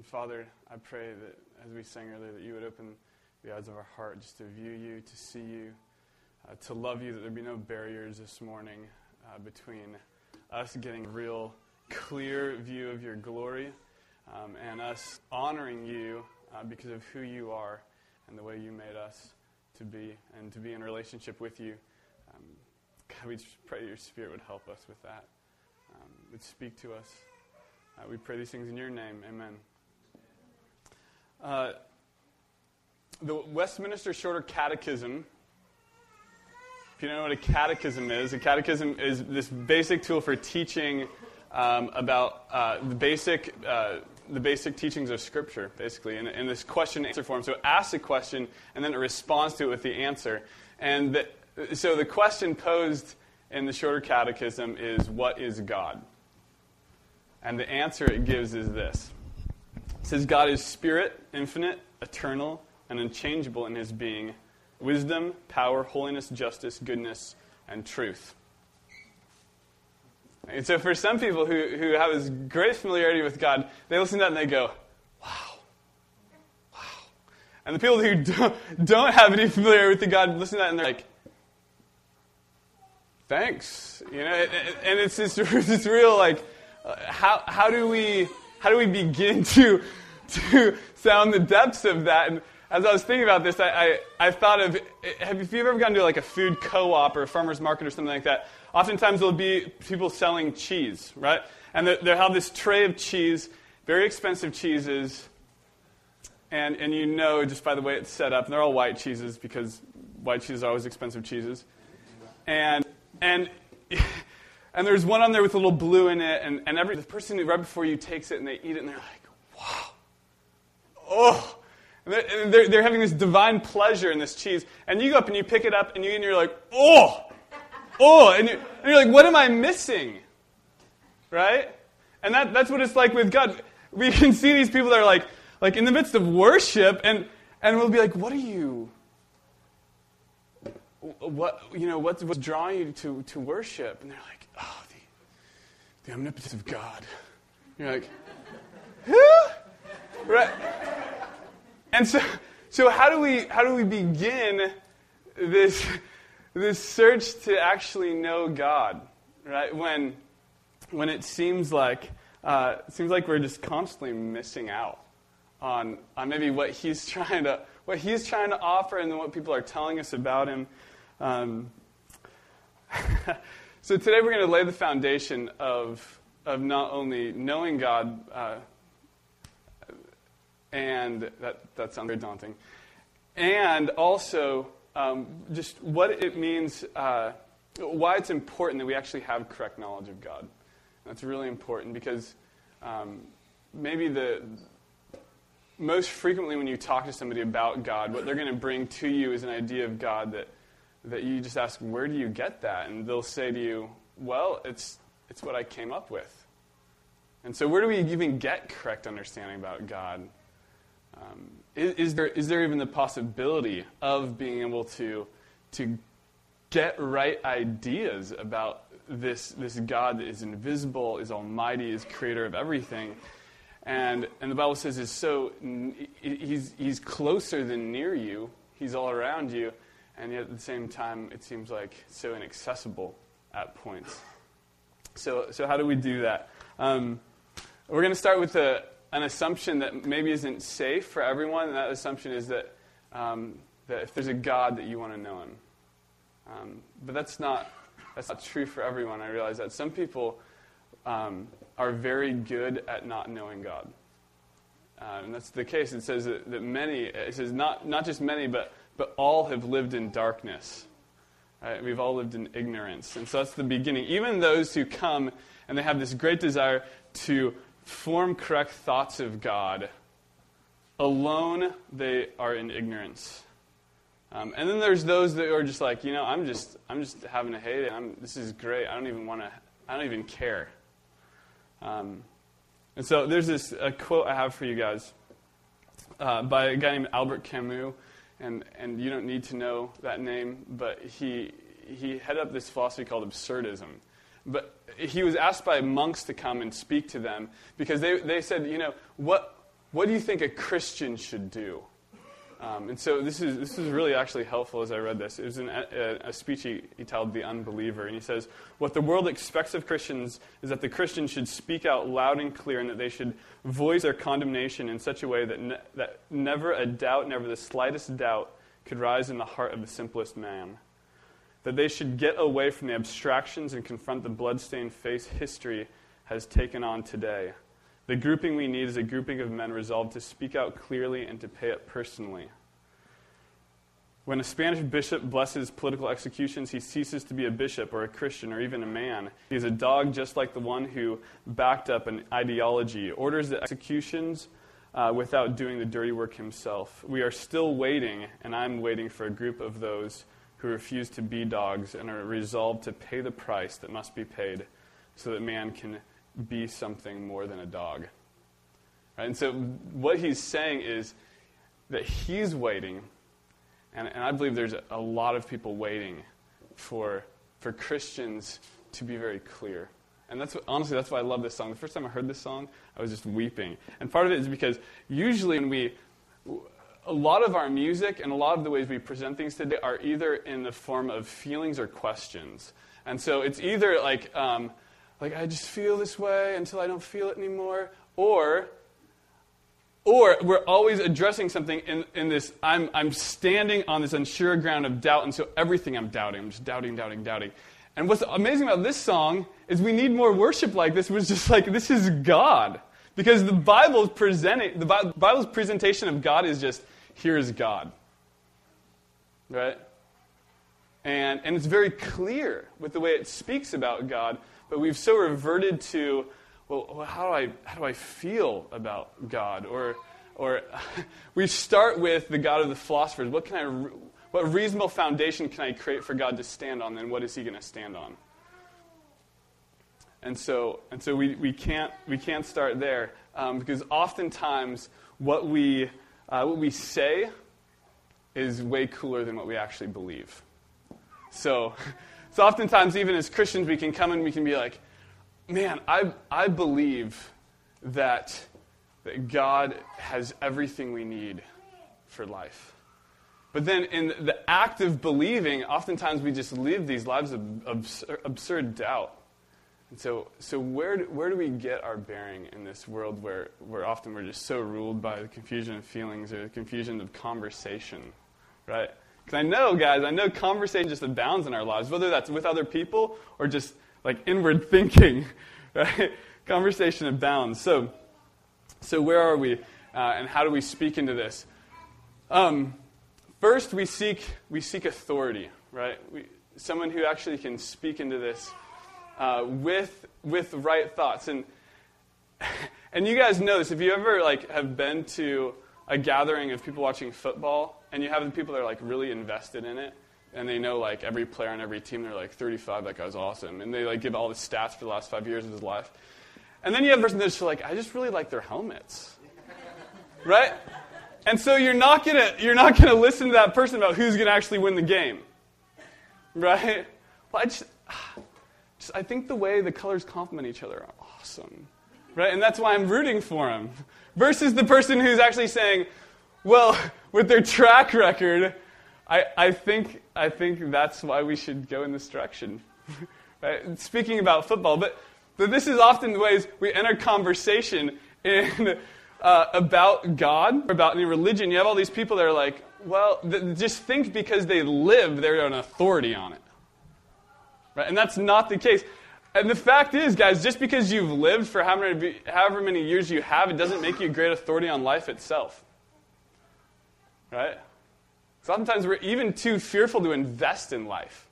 And Father, I pray that as we sang earlier, that you would open the eyes of our heart just to view you, to see you, uh, to love you, that there be no barriers this morning uh, between us getting a real clear view of your glory um, and us honoring you uh, because of who you are and the way you made us to be and to be in relationship with you. Um, God, we just pray your Spirit would help us with that, um, would speak to us. Uh, we pray these things in your name. Amen. Uh, the Westminster Shorter Catechism. If you don't know what a catechism is, a catechism is this basic tool for teaching um, about uh, the basic uh, the basic teachings of Scripture, basically, in, in this question answer form. So it asks a question and then it responds to it with the answer. And the, so the question posed in the Shorter Catechism is, What is God? And the answer it gives is this says, God is spirit, infinite, eternal, and unchangeable in his being, wisdom, power, holiness, justice, goodness, and truth. And so, for some people who, who have this great familiarity with God, they listen to that and they go, wow, wow. And the people who don't, don't have any familiarity with the God listen to that and they're like, thanks. You know, and it's this, this real, like, uh, how, how, do we, how do we begin to, to sound the depths of that? And as I was thinking about this, I, I, I thought of have, if you've ever gone to like a food co op or a farmer's market or something like that, oftentimes there'll be people selling cheese, right? And they'll have this tray of cheese, very expensive cheeses, and, and you know just by the way it's set up, and they're all white cheeses because white cheeses are always expensive cheeses. And, and, and there's one on there with a little blue in it, and, and every, the person right before you takes it and they eat it, and they're like, wow, oh. And they're, they're having this divine pleasure in this cheese. And you go up and you pick it up and, you, and you're like, oh, oh. And, you, and you're like, what am I missing? Right? And that, that's what it's like with God. We can see these people that are like, like in the midst of worship, and, and we'll be like, what are you? What, you know, what's, what's drawing you to, to worship? And they're like, oh, the, the omnipotence of God. You're like, who? Right? And so, so how do we how do we begin this this search to actually know God, right? When when it seems like uh, seems like we're just constantly missing out on on maybe what He's trying to what He's trying to offer, and then what people are telling us about Him. Um, so today we're going to lay the foundation of of not only knowing God. Uh, and that, that sounds very daunting. And also, um, just what it means, uh, why it's important that we actually have correct knowledge of God. That's really important because um, maybe the most frequently when you talk to somebody about God, what they're going to bring to you is an idea of God that, that you just ask, where do you get that? And they'll say to you, well, it's, it's what I came up with. And so, where do we even get correct understanding about God? Um, is, is, there, is there even the possibility of being able to, to get right ideas about this, this God that is invisible, is almighty, is creator of everything? And, and the Bible says is so, he's, he's closer than near you, he's all around you, and yet at the same time, it seems like so inaccessible at points. So, so how do we do that? Um, we're going to start with a, an assumption that maybe isn't safe for everyone, and that assumption is that, um, that if there's a God, that you want to know him. Um, but that's not, that's not true for everyone. I realize that some people um, are very good at not knowing God. Uh, and that's the case. It says that, that, many, it says not, not just many, but, but all have lived in darkness. Right? We've all lived in ignorance. And so that's the beginning. Even those who come and they have this great desire to form correct thoughts of God, alone they are in ignorance. Um, and then there's those that are just like, you know, I'm just, I'm just having a heyday. I'm, this is great. I don't even want to, I don't even care. Um, and so there's this a quote I have for you guys uh, by a guy named Albert Camus, and and you don't need to know that name, but he he headed up this philosophy called absurdism, but he was asked by monks to come and speak to them because they, they said, you know, what, what do you think a Christian should do? Um, and so this is, this is really actually helpful as I read this. It was in a, a, speech he, he titled The Unbeliever. And he says, What the world expects of Christians is that the Christians should speak out loud and clear and that they should voice their condemnation in such a way that, ne- that never a doubt, never the slightest doubt could rise in the heart of the simplest man. That they should get away from the abstractions and confront the bloodstained face history has taken on today. The grouping we need is a grouping of men resolved to speak out clearly and to pay it personally. When a Spanish bishop blesses political executions, he ceases to be a bishop or a Christian or even a man. He is a dog just like the one who backed up an ideology, orders the executions uh, without doing the dirty work himself. We are still waiting, and I'm waiting for a group of those who refuse to be dogs and are resolved to pay the price that must be paid so that man can be something more than a dog. Right? And so, what he's saying is that he's waiting, and, and I believe there's a, lot of people waiting for, for Christians to be very clear. And that's what, honestly, that's why I love this song. The first time I heard this song, I was just weeping. And part of it is because usually when we, a lot of our music and a lot of the ways we present things today are either in the form of feelings or questions. And so it's either like, um, like I just feel this way until I don't feel it anymore, or or we're always addressing something in, in this I'm, I'm standing on this unsure ground of doubt, and so everything I'm doubting, I'm just doubting, doubting, doubting. And what's amazing about this song is we need more worship like this. Was just like, this is God. Because the Bible's presenting, the Bible's presentation of God is just, here is God. Right? And, and it's very clear with the way it speaks about God but we've so reverted to, well, how do I, how do I feel about God? Or, or we start with the God of the philosophers. What, can I, what reasonable foundation can I create for God to stand on? Then what is he going to stand on? And so, and so we, we, can't, we can't start there um, because oftentimes what we, uh, what we say is way cooler than what we actually believe. So, So oftentimes, even as Christians, we can come and we can be like, man, I, I believe that, that God has everything we need for life. But then in the act of believing, oftentimes we just live these lives of absurd, absurd doubt. And so, so where, do, where do we get our bearing in this world where, where often we're just so ruled by the confusion of feelings or the confusion of conversation, right? Because I know, guys, I know conversation just abounds in our lives, whether that's with other people or just like inward thinking, right? Conversation abounds. So, so where are we, uh, and how do we speak into this? Um, first, we seek we seek authority, right? We, someone who actually can speak into this uh, with with right thoughts, and and you guys know this. If you ever like have been to a gathering of people watching football and you have the people that are like really invested in it and they know like every player on every team they're like 35 that guy's awesome. And they like give all the stats for the last five years of his life. And then you have a person that's just like i just really like their helmets. Right? And so you're not gonna you're not gonna listen to that person about who's gonna actually win the game. Right? Well i just, just i think the way the colors complement each other are awesome. Right? And that's why i'm rooting for them versus the person who's actually saying well, with their track record, I, I, think, I think that's why we should go in this direction. right? Speaking about football, but, but this is often the ways we enter conversation in, uh, about God, about any religion. You have all these people that are like, well, th- just think because they live, they're an authority on it. Right? And that's not the case. And the fact is, guys, just because you've lived for however many, however many years you have, it doesn't make you a great authority on life itself. Right? Sometimes we're even too fearful to invest in life,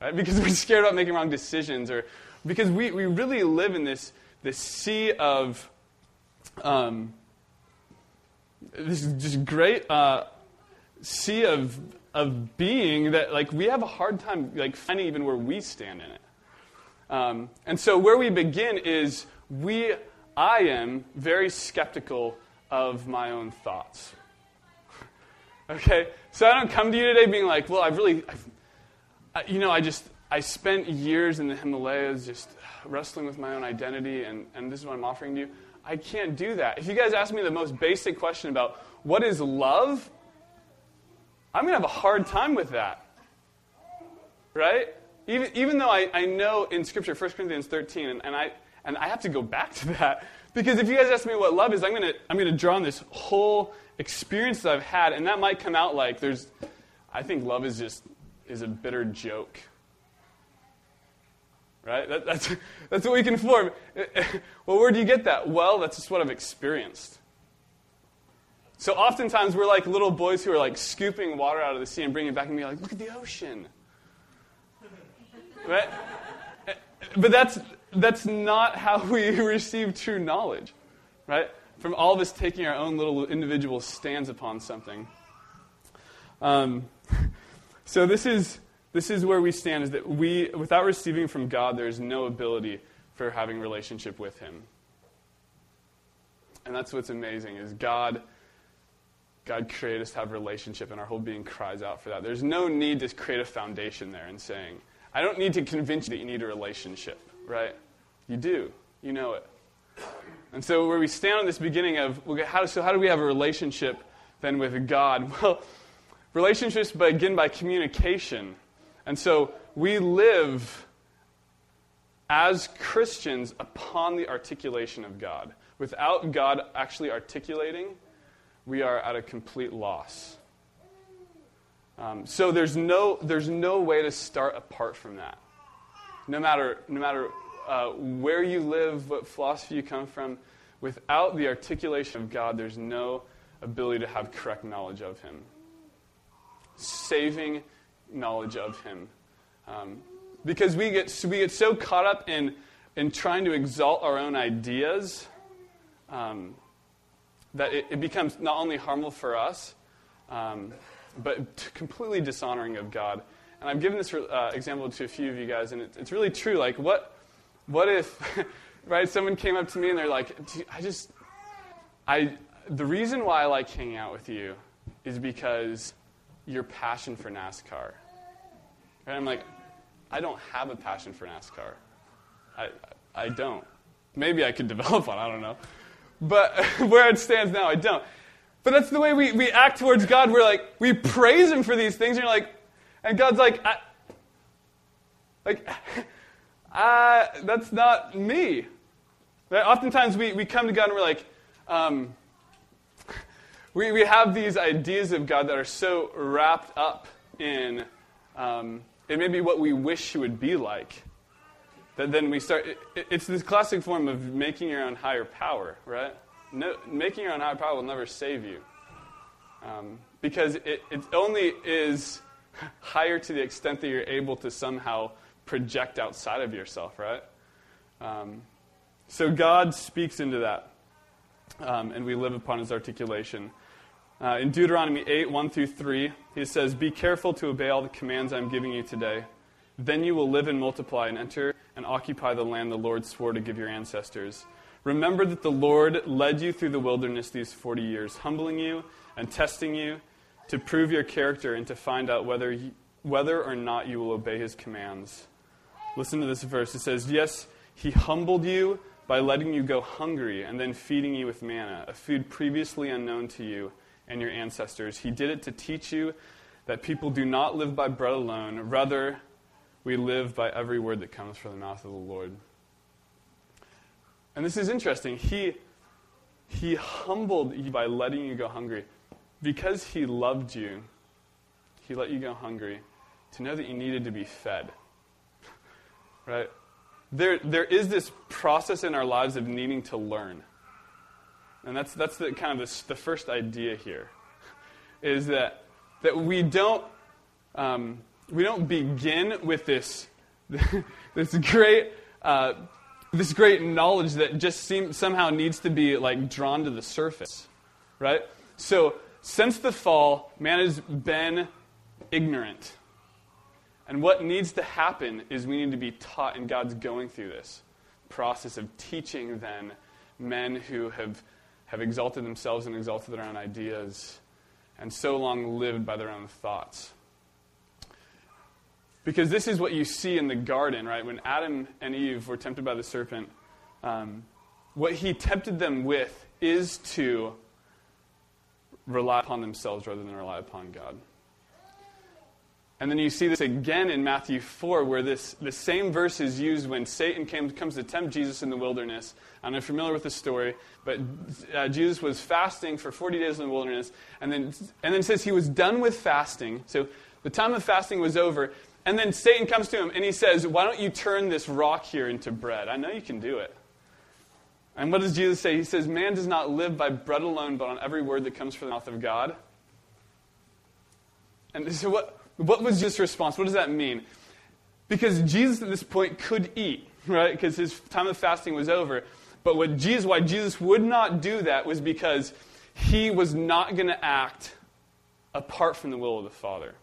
right? Because we're scared about making wrong decisions, or because we, we really live in this, this sea of um, this just great uh, sea of, of being that like we have a hard time like finding even where we stand in it. Um, and so where we begin is we I am very skeptical of my own thoughts. Okay? So I don't come to you today being like, well, I've really, I've, you know, I just, I spent years in the Himalayas just wrestling with my own identity, and, and this is what I'm offering to you. I can't do that. If you guys ask me the most basic question about what is love, I'm going to have a hard time with that. Right? Even, even though I, I know in Scripture, 1 Corinthians 13, and, and, I, and I have to go back to that, because if you guys ask me what love is, I'm going to I'm going to draw on this whole experience that I've had, and that might come out like there's, I think love is just is a bitter joke. Right? That, that's, that's what we can form. well, where do you get that? Well, that's just what I've experienced. So oftentimes we're like little boys who are like scooping water out of the sea and bringing it back and being like, look at the ocean. Right? But that's, that's not how we receive true knowledge, right? From all of us taking our own little individual stands upon something. Um, so this is this is where we stand: is that we, without receiving from God, there is no ability for having relationship with Him. And that's what's amazing: is God. God created us to have relationship, and our whole being cries out for that. There's no need to create a foundation there and saying, I don't need to convince you that you need a relationship, right? You do. You know it. And so, where we stand on this beginning of, how, so how do we have a relationship then with God? Well, relationships begin by communication. And so, we live as Christians upon the articulation of God. Without God actually articulating, we are at a complete loss. Um, so there's no, there's no way to start apart from that. No matter, no matter uh, where you live, what philosophy you come from, without the articulation of God, there's no ability to have correct knowledge of Him. Saving knowledge of Him. Um, because we get, we get so caught up in, in trying to exalt our own ideas um, that it, it, becomes not only harmful for us, um, but completely dishonoring of God. And I've given this uh, example to a few of you guys, and it, it's really true. Like, what, what if, right, someone came up to me and they're like, I just, I, the reason why I like hanging out with you is because your passion for NASCAR. And I'm like, I don't have a passion for NASCAR. I, I don't. Maybe I could develop one, I don't know. But where it stands now, I don't. But that's the way we, we act towards God. We're like, we praise Him for these things. And you're like, and God's like, like, uh, that's not me. Right? Oftentimes we, we come to God and we're like, um, we, we have these ideas of God that are so wrapped up in, um, in maybe what we wish He would be like. That then we start, it, it's this classic form of making your own higher power, right? no, making your own higher power will never save you. Um, because it, it only is higher to the extent that you're able to somehow project outside of yourself, right? Um, so God speaks into that, um, and we live upon his articulation. Uh, in Deuteronomy 8, 1 through 3, he says, Be careful to obey all the commands I'm giving you today. Then you will live and multiply and enter and occupy the land the Lord swore to give your ancestors. Remember that the Lord led you through the wilderness these 40 years, humbling you and testing you to prove your character and to find out whether, he, whether or not you will obey his commands. Listen to this verse. It says, Yes, he humbled you by letting you go hungry and then feeding you with manna, a food previously unknown to you and your ancestors. He did it to teach you that people do not live by bread alone, rather, we live by every word that comes from the mouth of the Lord. And this is interesting. He, he humbled you by letting you go hungry. Because he loved you, he let you go hungry to know that you needed to be fed. Right? There, there is this process in our lives of needing to learn. And that's, that's the kind of the, the first idea here, is that, that we don't, um, we don't begin with this, this great uh, this great knowledge that just seems somehow needs to be like drawn to the surface, right? So since the fall, man has been ignorant. And what needs to happen is we need to be taught, and God's going through this process of teaching then men who have, have exalted themselves and exalted their own ideas and so long lived by their own thoughts. Because this is what you see in the garden, right? When Adam and Eve were tempted by the serpent, um, what he tempted them with is to rely upon themselves rather than rely upon God. And then you see this again in Matthew 4, where this, the same verse is used when Satan came, comes to tempt Jesus in the wilderness. I if you're familiar with the story, but uh, Jesus was fasting for 40 days in the wilderness, and then, and then says he was done with fasting. So the time of fasting was over, and then Satan comes to him and he says, Why don't you turn this rock here into bread? I know you can do it. And what does Jesus say? He says, Man does not live by bread alone, but on every word that comes from the mouth of God. And so, what, what was Jesus' response? What does that mean? Because Jesus at this point could eat, right? Because his time of fasting was over. But what Jesus, why Jesus would not do that was because he was not going to act apart from the will of the Father.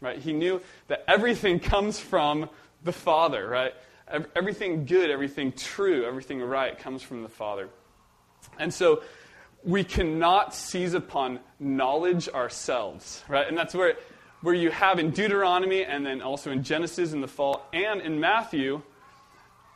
Right? He knew that everything comes from the Father, right? Everything good, everything true, everything right comes from the Father. And so we cannot seize upon knowledge ourselves, right? And that's where, where you have in Deuteronomy and then also in Genesis in the fall and in Matthew,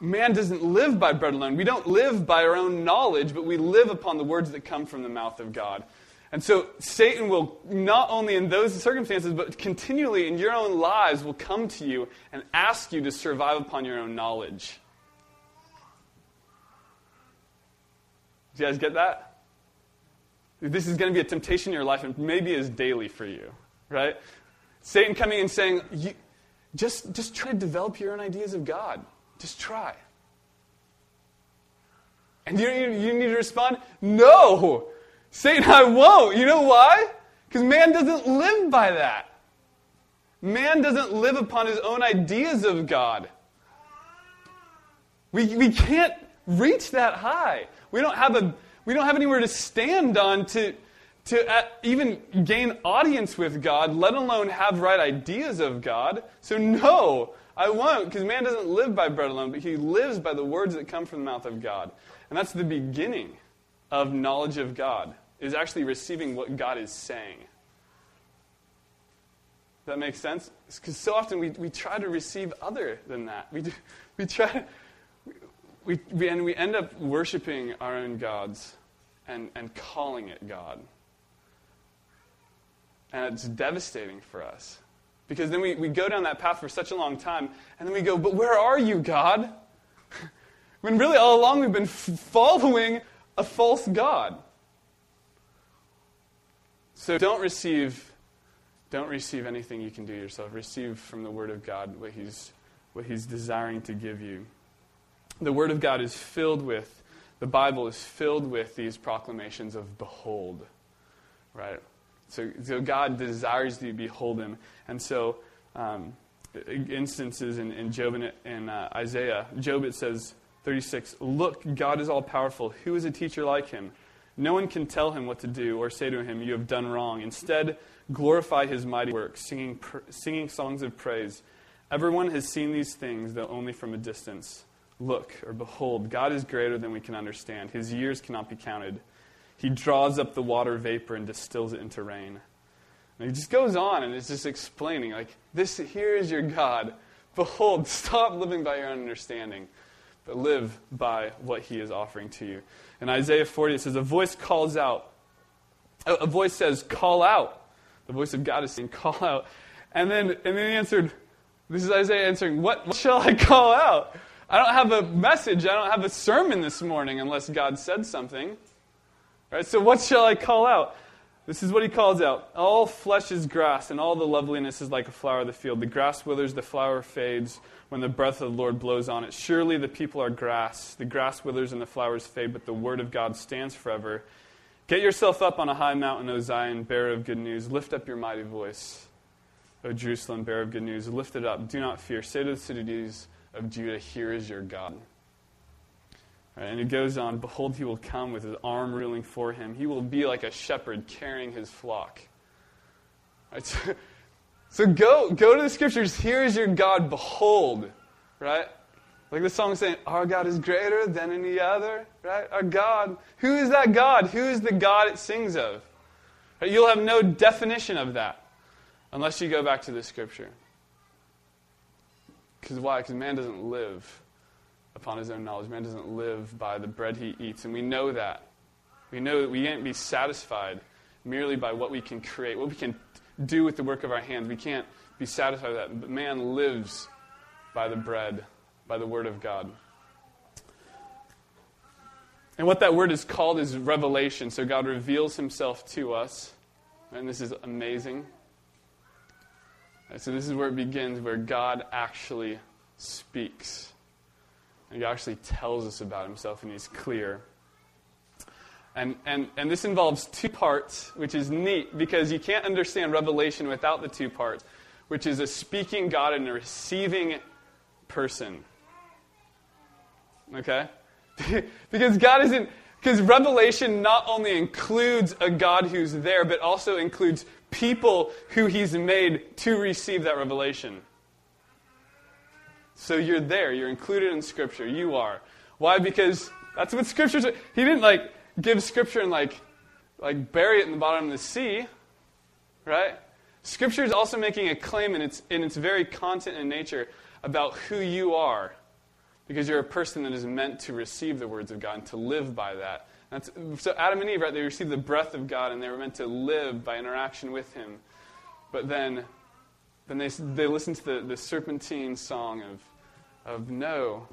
man doesn't live by bread alone. We don't live by our own knowledge, but we live upon the words that come from the mouth of God. And so Satan will not only in those circumstances, but continually in your own lives will come to you and ask you to survive upon your own knowledge. Do you guys get that? This is going to be a temptation in your life and maybe is daily for you, right? Satan coming and saying, just, just try to develop your own ideas of God. Just try. And you, you, you need to respond, no. Satan, I won't. You know why? Because man doesn't live by that. Man doesn't live upon his own ideas of God. We, we can't reach that high. We don't have, a, we don't have anywhere to stand on to, to uh, even gain audience with God, let alone have right ideas of God. So, no, I won't, because man doesn't live by bread alone, but he lives by the words that come from the mouth of God. And that's the beginning of knowledge of God is actually receiving what God is saying. That makes sense? Because so often we, we try to receive other than that. We, do, we try we, we, and we end up worshiping our own gods and, and calling it God. And it's devastating for us. Because then we, we go down that path for such a long time, and then we go, But where are you, God? when really all along we've been following a false God. So don't receive, don't receive anything you can do yourself. Receive from the Word of God what He's, what he's desiring to give you. The Word of God is filled with, the Bible is filled with these proclamations of behold, right? So, so God desires to behold Him. And so, um, instances in, in Job and in uh, Isaiah, Job it says, 36, Look, God is all powerful. Who is a teacher like Him? No one can tell him what to do or say to him, You have done wrong. Instead, glorify his mighty works, singing, singing songs of praise. Everyone has seen these things, though only from a distance. Look, or behold, God is greater than we can understand. His years cannot be counted. He draws up the water vapor and distills it into rain. And he just goes on and is just explaining, like, this here is your God. Behold, stop living by your own understanding, but live by what he is offering to you. In Isaiah 40, it says, A voice calls out. A voice says, Call out. The voice of God is saying, Call out. And then, and then he answered, This is Isaiah answering, what, what shall I call out? I don't have a message. I don't have a sermon this morning unless God said something. Right? So, what shall I call out? This is what he calls out All flesh is grass, and all the loveliness is like a flower of the field. The grass withers, the flower fades when the breath of the Lord blows on it. Surely the people are grass. The grass withers and the flowers fade, but the word of God stands forever. Get yourself up on a high mountain, O Zion, bearer of good news. Lift up your mighty voice, O Jerusalem, bearer of good news. Lift it up. Do not fear. Say to the cities of Judah, Here is your God. Right, and it goes on Behold, he will come with his arm ruling for him. He will be like a shepherd carrying his flock. Right, so, so go, go to the scriptures. Here is your God. Behold. Right? Like the song saying, Our God is greater than any other. Right? Our God. Who is that God? Who is the God it sings of? Right? You'll have no definition of that unless you go back to the scripture. Because why? Because man doesn't live upon his own knowledge. Man doesn't live by the bread he eats. And we know that. We know that we can't be satisfied merely by what we can create, what we can do with the work of our hands. We can't be satisfied with that. But man lives by the bread, by the word of God. And what that word is called is revelation. So God reveals himself to us. And this is amazing. So this is where it begins, where God actually speaks. And he actually tells us about himself, and he's clear. And, and, and this involves two parts, which is neat because you can't understand Revelation without the two parts, which is a speaking God and a receiving person. Okay? because God isn't, because Revelation not only includes a God who's there, but also includes people who He's made to receive that revelation. So you're there. You're included in Scripture. You are. Why? Because that's what Scripture. He didn't like give Scripture and like like bury it in the bottom of the sea, right? Scripture is also making a claim in its in its very content and nature about who you are, because you're a person that is meant to receive the words of God and to live by that. That's, so Adam and Eve, right? They received the breath of God and they were meant to live by interaction with Him. But then, then they they listened to the, the serpentine song of of no,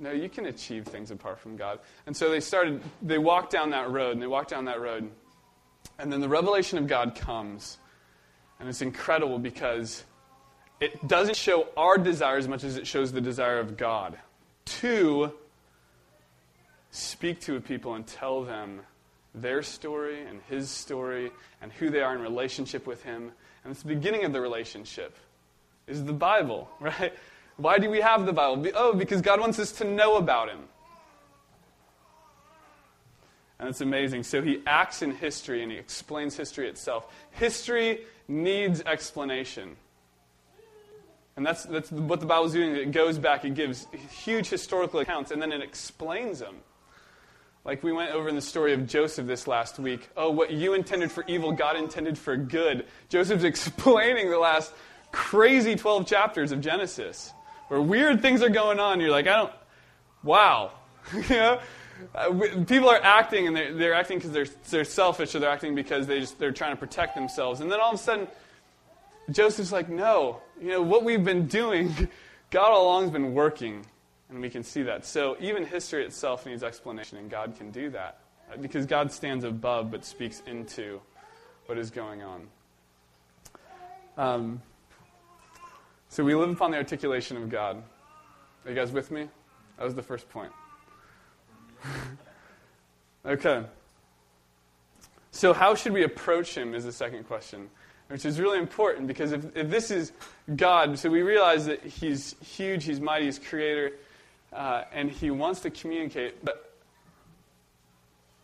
no, you can achieve things apart from God. And so they started, they walked down that road, and they walked down that road. And then the revelation of God comes. And it's incredible because it doesn't show our desire as much as it shows the desire of God to speak to people and tell them their story and his story and who they are in relationship with him. And it's the beginning of the relationship is the Bible, right? Why do we have the Bible? Oh, because God wants us to know about Him. And it's amazing. So he acts in history and he explains history itself. History needs explanation. And that's, that's what the Bible's doing. It goes back, it gives huge historical accounts, and then it explains them. Like we went over in the story of Joseph this last week. Oh, what you intended for evil, God intended for good. Joseph's explaining the last crazy 12 chapters of Genesis where weird things are going on. You're like, I don't, wow. you know? Uh, people are acting and they're, they're acting because they're, they're selfish or they're acting because they just, they're trying to protect themselves. And then all of a sudden, Joseph's like, no, you know, what we've been doing, God all along has been working. And we can see that. So even history itself needs explanation, and God can do that. Because God stands above but speaks into what is going on. Um, so we live upon the articulation of God. Are you guys with me? That was the first point. okay. So, how should we approach him is the second question, which is really important because if, if this is God, so we realize that he's huge, he's mighty, he's creator, uh, and he wants to communicate. But,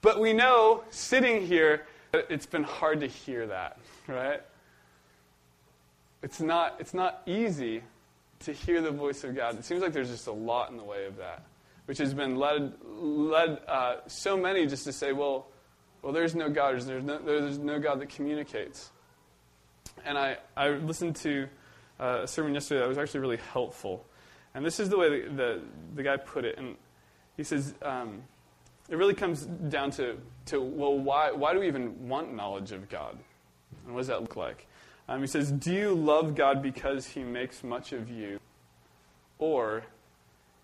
but we know, sitting here, that it's been hard to hear that, right? it's not, it's not easy to hear the voice of God. It seems like there's just a lot in the way of that, which has been led, led uh, so many just to say, well, well, there's no God. There's no, there's no God that communicates. And I, I listened to uh, a sermon yesterday that was actually really helpful. And this is the way the, the, the guy put it. And he says, um, it really comes down to, to well, why, why do we even want knowledge of God? And what does that look like? Um, he says, Do you love God because he makes much of you? Or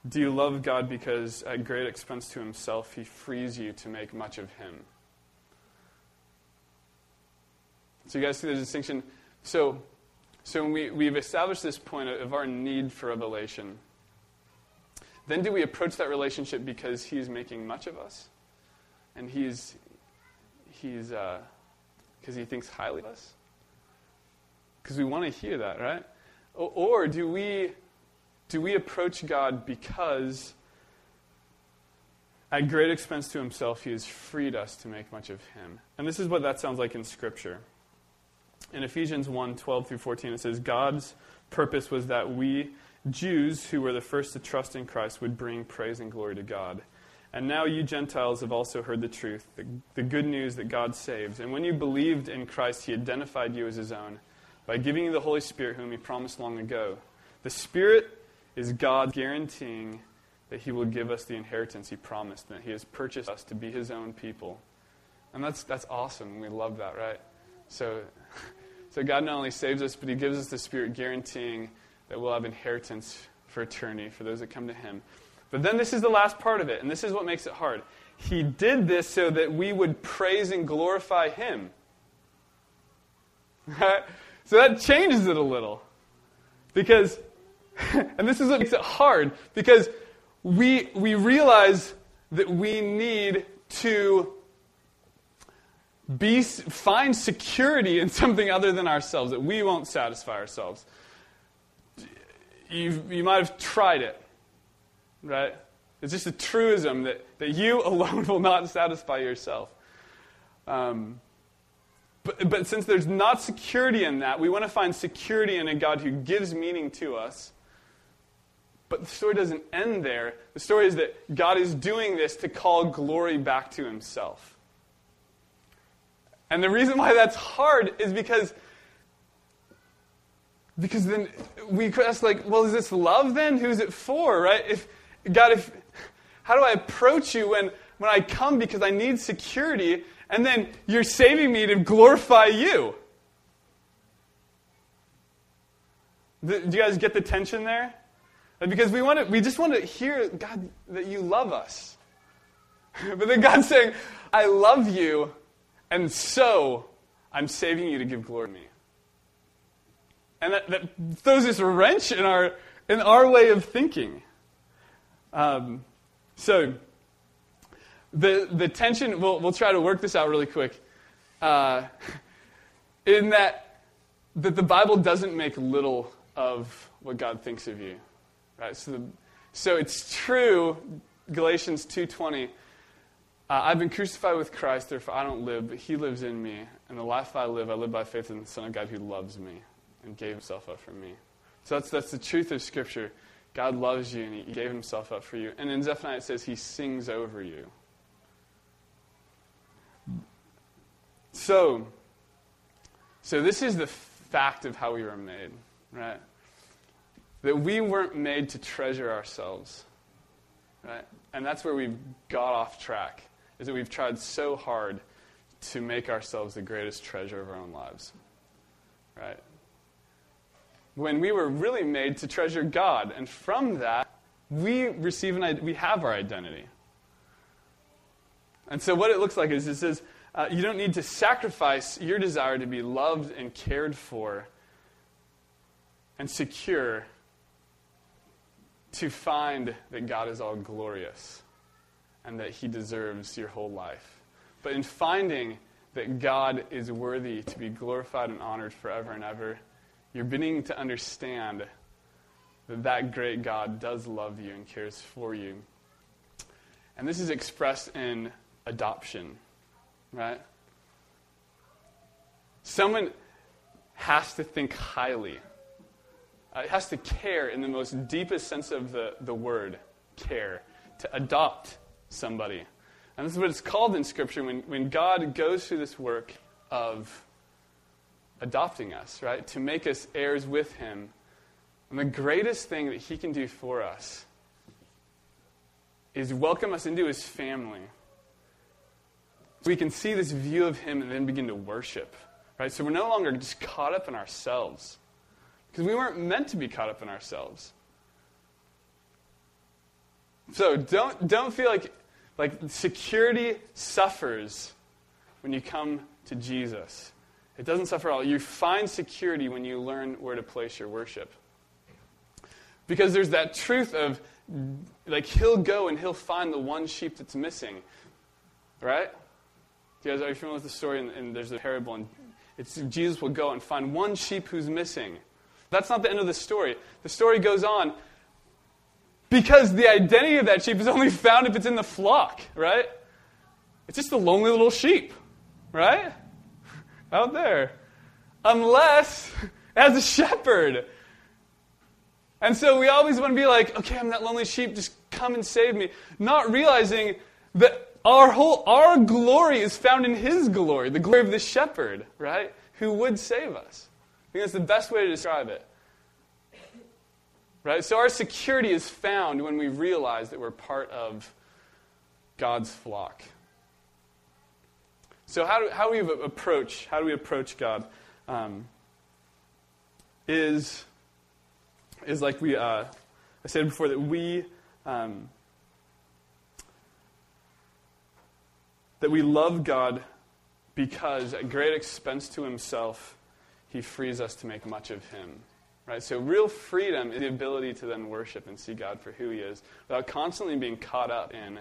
do you love God because at great expense to himself he frees you to make much of him? So you guys see the distinction? So, so when we, we've established this point of our need for revelation, then do we approach that relationship because he's making much of us? And he's, he's, because uh, he thinks highly of us? because we want to hear that, right? Or, or do we do we approach God because at great expense to himself he has freed us to make much of him? And this is what that sounds like in scripture. In Ephesians 1, 12 through 14, it says, God's purpose was that we, Jews who were the first to trust in Christ, would bring praise and glory to God. And now you Gentiles have also heard the truth, the, the good news that God saves. And when you believed in Christ, he identified you as his own by giving you the Holy Spirit, whom He promised long ago. The Spirit is God guaranteeing that he will give us the inheritance he promised, that he has purchased us to be his own people. And that's, that's awesome. We love that, right? So, so God not only saves us, but he gives us the Spirit guaranteeing that we'll have inheritance for eternity for those that come to him. But then this is the last part of it, and this is what makes it hard. He did this so that we would praise and glorify him. so that changes it a little. Because, and this is what makes it hard, because we, we realize that we need to be, find security in something other than ourselves, that we won't satisfy ourselves. you you might have tried it, right? It's just a truism that, that you alone will not satisfy yourself. Um, but, but since there's not security in that, we want to find security in a God who gives meaning to us. But the story doesn't end there. The story is that God is doing this to call glory back to himself. And the reason why that's hard is because because then we ask like, well, is this love then? Who's it for, right? If God, if how do I approach you when when I come because I need security, and then you're saving me to glorify you? Do you guys get the tension there? Because we want to, we just want to hear God that you love us. But then God's saying, I love you, and so I'm saving you to give glory to me. And that, that throws this wrench in our, in our way of thinking. Um, so, the, the tension, we'll, we'll try to work this out really quick. Uh, in that, that the Bible doesn't make little of what God thinks of you. Right? So, the, so it's true, Galatians 2.20, uh, I've been crucified with Christ, therefore I don't live, but he lives in me. And the life I live, I live by faith in the Son of God who loves me and gave himself up for me. So that's, that's the truth of Scripture. God loves you and he gave himself up for you. And in Zephaniah it says he sings over you. So, so this is the fact of how we were made, right? That we weren't made to treasure ourselves, right? And that's where we've got off track, is that we've tried so hard to make ourselves the greatest treasure of our own lives, right? When we were really made to treasure God, and from that, we receive an we have our identity. And so what it looks like is it says, uh, you don't need to sacrifice your desire to be loved and cared for and secure to find that God is all glorious and that He deserves your whole life. But in finding that God is worthy to be glorified and honored forever and ever, you're beginning to understand that that great God does love you and cares for you. And this is expressed in adoption right? Someone has to think highly. Uh, it has to care in the most deepest sense of the, the word, care, to adopt somebody. And this is what it's called in Scripture when, when God goes through this work of adopting us, right? To make us heirs with Him. And the greatest thing that He can do for us is welcome us into His family we can see this view of him and then begin to worship. Right? So we're no longer just caught up in ourselves. Because we weren't meant to be caught up in ourselves. So don't, don't feel like, like security suffers when you come to Jesus. It doesn't suffer at all. You find security when you learn where to place your worship. Because there's that truth of, like, he'll go and he'll find the one sheep that's missing. Right? You guys, are you familiar with the story? And, and there's a parable, and it's Jesus will go and find one sheep who's missing. That's not the end of the story. The story goes on because the identity of that sheep is only found if it's in the flock, right? It's just a lonely little sheep, right? Out there. Unless as a shepherd. And so we always want to be like, okay, I'm that lonely sheep, just come and save me. Not realizing that our whole our glory is found in his glory, the glory of the shepherd, right? Who would save us. I think that's the best way to describe it. Right? So our security is found when we realize that we're part of God's flock. So how do, how we approach how do we approach God? Um, is is like we uh, I said before that we um, that we love God because at great expense to Himself, He frees us to make much of Him. Right? So real freedom is the ability to then worship and see God for who He is without constantly being caught up in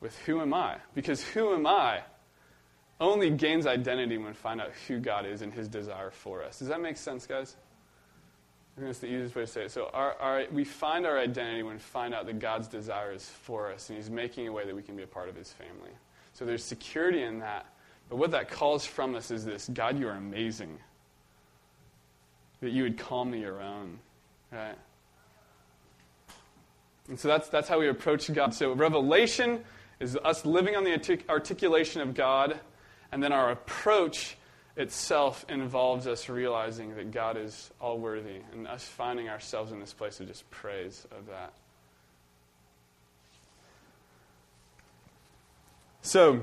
with who am I? Because who am I only gains identity when we find out who God is and His desire for us. Does that make sense, guys? I think that's the easiest way to say it. So our, our, we find our identity when we find out that God's desire is for us, and He's making a way that we can be a part of His family. So there's security in that. But what that calls from us is this God, you are amazing. That you would call me your own. Right? And so that's, that's how we approach God. So revelation is us living on the artic- articulation of God, and then our approach itself involves us realizing that God is all worthy and us finding ourselves in this place of just praise of that. So,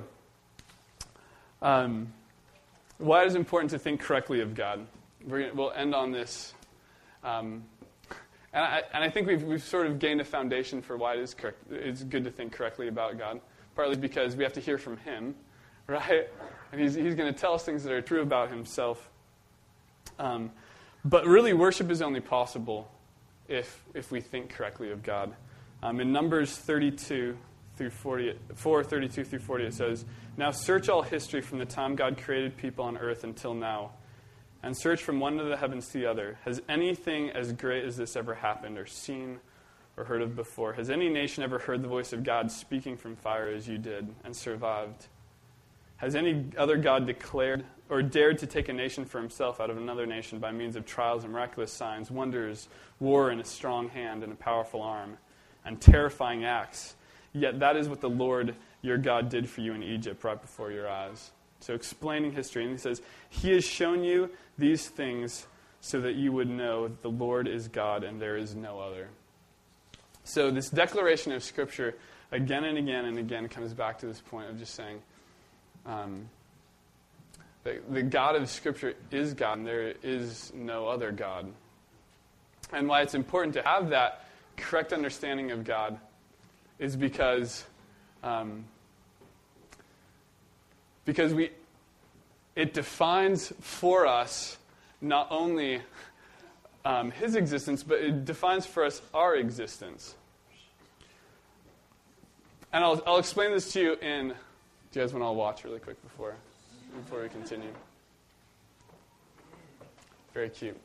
um, why is it important to think correctly of God? We will end on this. Um, and, I, and I think we've, we've sort of gained a foundation for why it is correct, it's good to think correctly about God. Partly because we have to hear from Him, right? And He's, he's going to tell us things that are true about Himself. Um, but really, worship is only possible if, if we think correctly of God. Um, in Numbers 32 through 40, 4, 32 through 40, it says, Now search all history from the time God created people on earth until now, and search from one of the heavens to the other. Has anything as great as this ever happened or seen or heard of before? Has any nation ever heard the voice of God speaking from fire as you did and survived? Has any other God declared or dared to take a nation for himself out of another nation by means of trials and miraculous signs, wonders, war in a strong hand and a powerful arm, and terrifying acts? Yet that is what the Lord your God did for you in Egypt right before your eyes. So, explaining history, and he says, He has shown you these things so that you would know that the Lord is God and there is no other. So, this declaration of Scripture again and again and again comes back to this point of just saying um, that the God of Scripture is God and there is no other God. And why it's important to have that correct understanding of God is because. Um, because we, it defines for us not only um, his existence, but it defines for us our existence. And I'll, I'll explain this to you in. Do you guys want to all watch really quick before, before we continue? Very cute.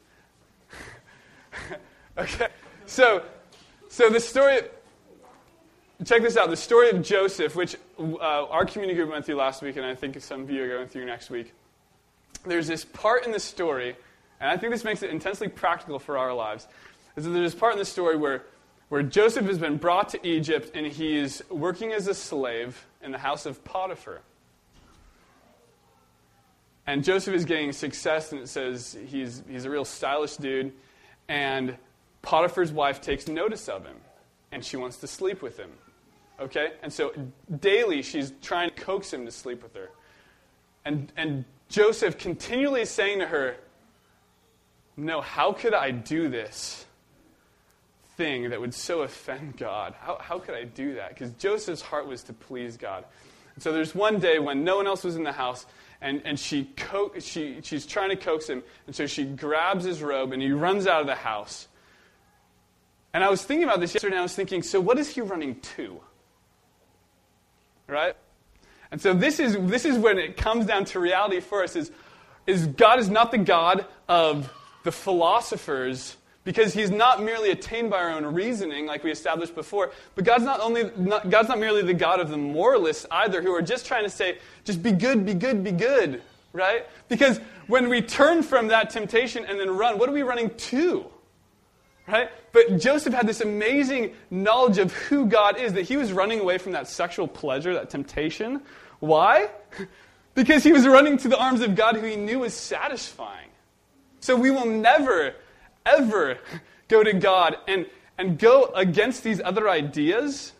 okay, so, so the story. Check this out. The story of Joseph, which uh, our community group went through last week, and I think some of you are going through next week. There's this part in the story and I think this makes it intensely practical for our lives. Is that there's this part in the story where, where Joseph has been brought to Egypt and he's working as a slave in the house of Potiphar. And Joseph is getting success, and it says he's, he's a real stylish dude. And Potiphar's wife takes notice of him, and she wants to sleep with him. Okay? And so daily she's trying to coax him to sleep with her. And, and Joseph continually saying to her, no, how could I do this thing that would so offend God? How, how could I do that? Because Joseph's heart was to please God. And so there's one day when no one else was in the house, and, and she, co- she she's trying to coax him, and so she grabs his robe and he runs out of the house. And I was thinking about this yesterday, and I was thinking, so what is he running to? Right? And so this is, this is when it comes down to reality for us is, is God is not the God of the philosophers because he's not merely attained by our own reasoning, like we established before, but God's not, only, not, God's not merely the God of the moralists either, who are just trying to say, just be good, be good, be good, right? Because when we turn from that temptation and then run, what are we running to? Right? But Joseph had this amazing knowledge of who God is, that he was running away from that sexual pleasure, that temptation. Why? Because he was running to the arms of God who he knew was satisfying. So we will never, ever go to God and, and go against these other ideas,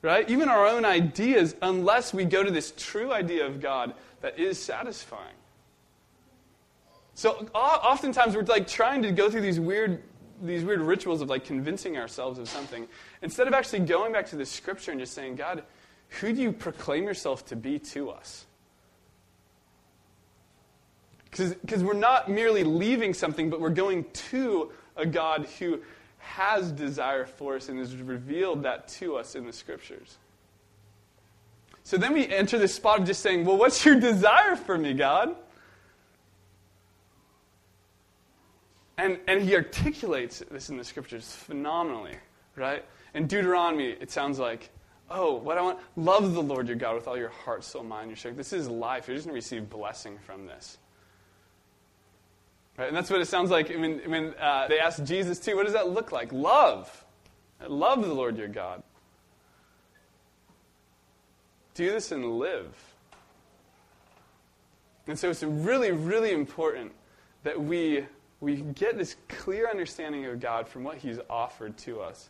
right? Even our own ideas, unless we go to this true idea of God that is satisfying. So oftentimes we're like trying to go through these weird these weird rituals of like convincing ourselves of something instead of actually going back to the scripture and just saying, God, who do you proclaim yourself to be to us? Because we're not merely leaving something, but we're going to a God who has desire for us and has revealed that to us in the scriptures. So then we enter this spot of just saying, Well, what's your desire for me, God? And, and he articulates this in the scriptures phenomenally, right? In Deuteronomy, it sounds like, oh, what I want, love the Lord your God with all your heart, soul, mind, your strength. This is life. You're just going to receive blessing from this. Right? And that's what it sounds like when, when uh, they ask Jesus, too, what does that look like? Love. Love the Lord your God. Do this and live. And so it's really, really important that we we get this clear understanding of God from what He's offered to us.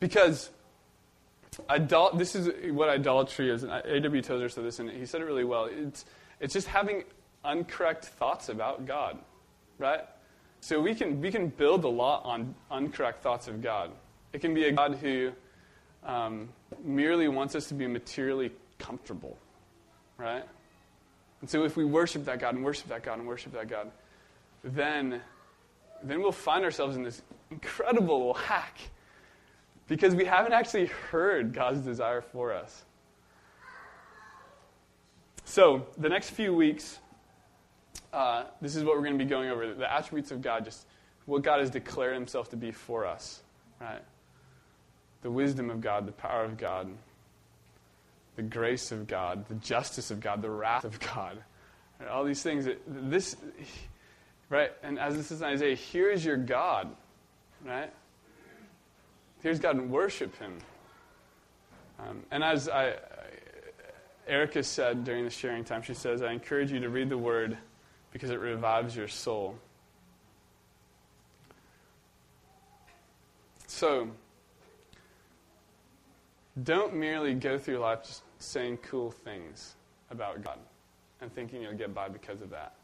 Because idol- this is what idolatry is. And A.W. Tozer said this, and he said it really well. It's, it's just having uncorrect thoughts about God, right? So we can, we can build a lot on uncorrect thoughts of God. It can be a God who um, merely wants us to be materially comfortable, right? And so if we worship that God and worship that God and worship that God, then, then we'll find ourselves in this incredible lack because we haven't actually heard God's desire for us. So, the next few weeks, uh, this is what we're going to be going over the attributes of God, just what God has declared himself to be for us, right? The wisdom of God, the power of God, the grace of God, the justice of God, the wrath of God. All these things. This, Right? And as this is in Isaiah, here is your God. Right? Here's God and worship him. Um, and as I, Erica said during the sharing time, she says, I encourage you to read the word because it revives your soul. So, don't merely go through life just saying cool things about God and thinking you'll get by because of that.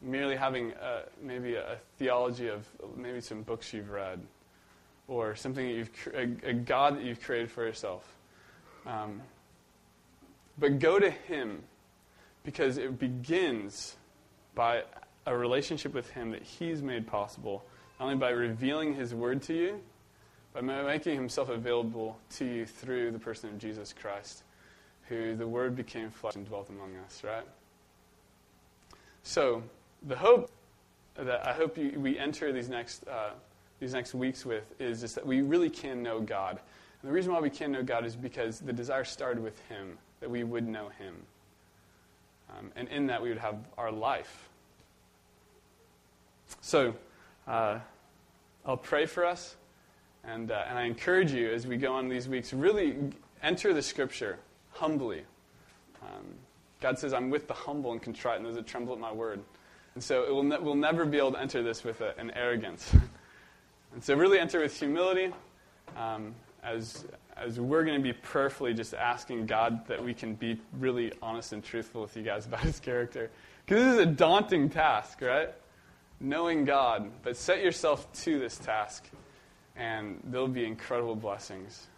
Merely having a, maybe a theology of maybe some books you've read or something that you've a, a God that you've created for yourself. Um, but go to Him because it begins by a relationship with Him that He's made possible, not only by revealing His Word to you, but by making Himself available to you through the person of Jesus Christ, who the Word became flesh and dwelt among us, right? So, the hope that I hope you, we enter these next, uh, these next weeks with is just that we really can know God. And the reason why we can know God is because the desire started with Him, that we would know Him. Um, and in that, we would have our life. So, uh, I'll pray for us. And, uh, and I encourage you as we go on these weeks, really enter the Scripture humbly. Um, God says, I'm with the humble and contrite and those that tremble at my word. And so will ne- we'll never be able to enter this with a, an arrogance. and so really enter with humility um, as, as we're going to be prayerfully just asking God that we can be really honest and truthful with you guys about his character. Because this is a daunting task, right? Knowing God. But set yourself to this task, and there'll be incredible blessings.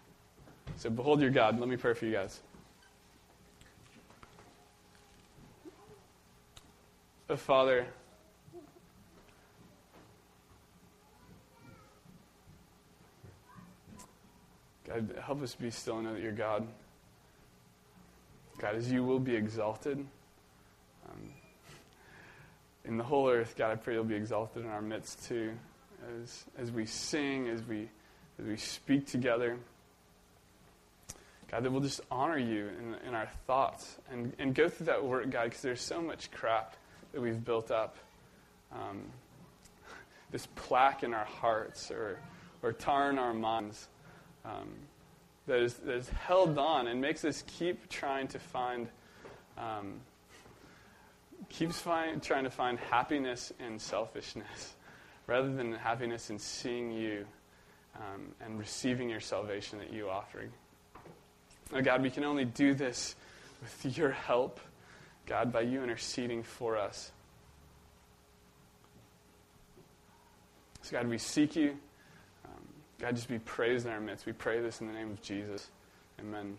So behold your God. Let me pray for you guys. Oh, Father, God, help us be still and know that you're God. God, as you will be exalted um, in the whole earth, God, I pray you'll be exalted in our midst too, as, as we sing, as we, as we speak together. God, that we'll just honor you in, in our thoughts and, and go through that work, God, because there's so much crap that we've built up. Um, this plaque in our hearts or, or tar in our minds um, that, is, that is held on and makes us keep trying to find um, keeps find, trying to find happiness in selfishness rather than happiness in seeing you um, and receiving your salvation that you offer. Oh, God, we can only do this with your help, God, by you interceding for us. So, God, we seek you. Um, God, just be praised in our midst. We pray this in the name of Jesus. Amen.